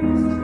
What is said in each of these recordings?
praised.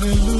Hallelujah.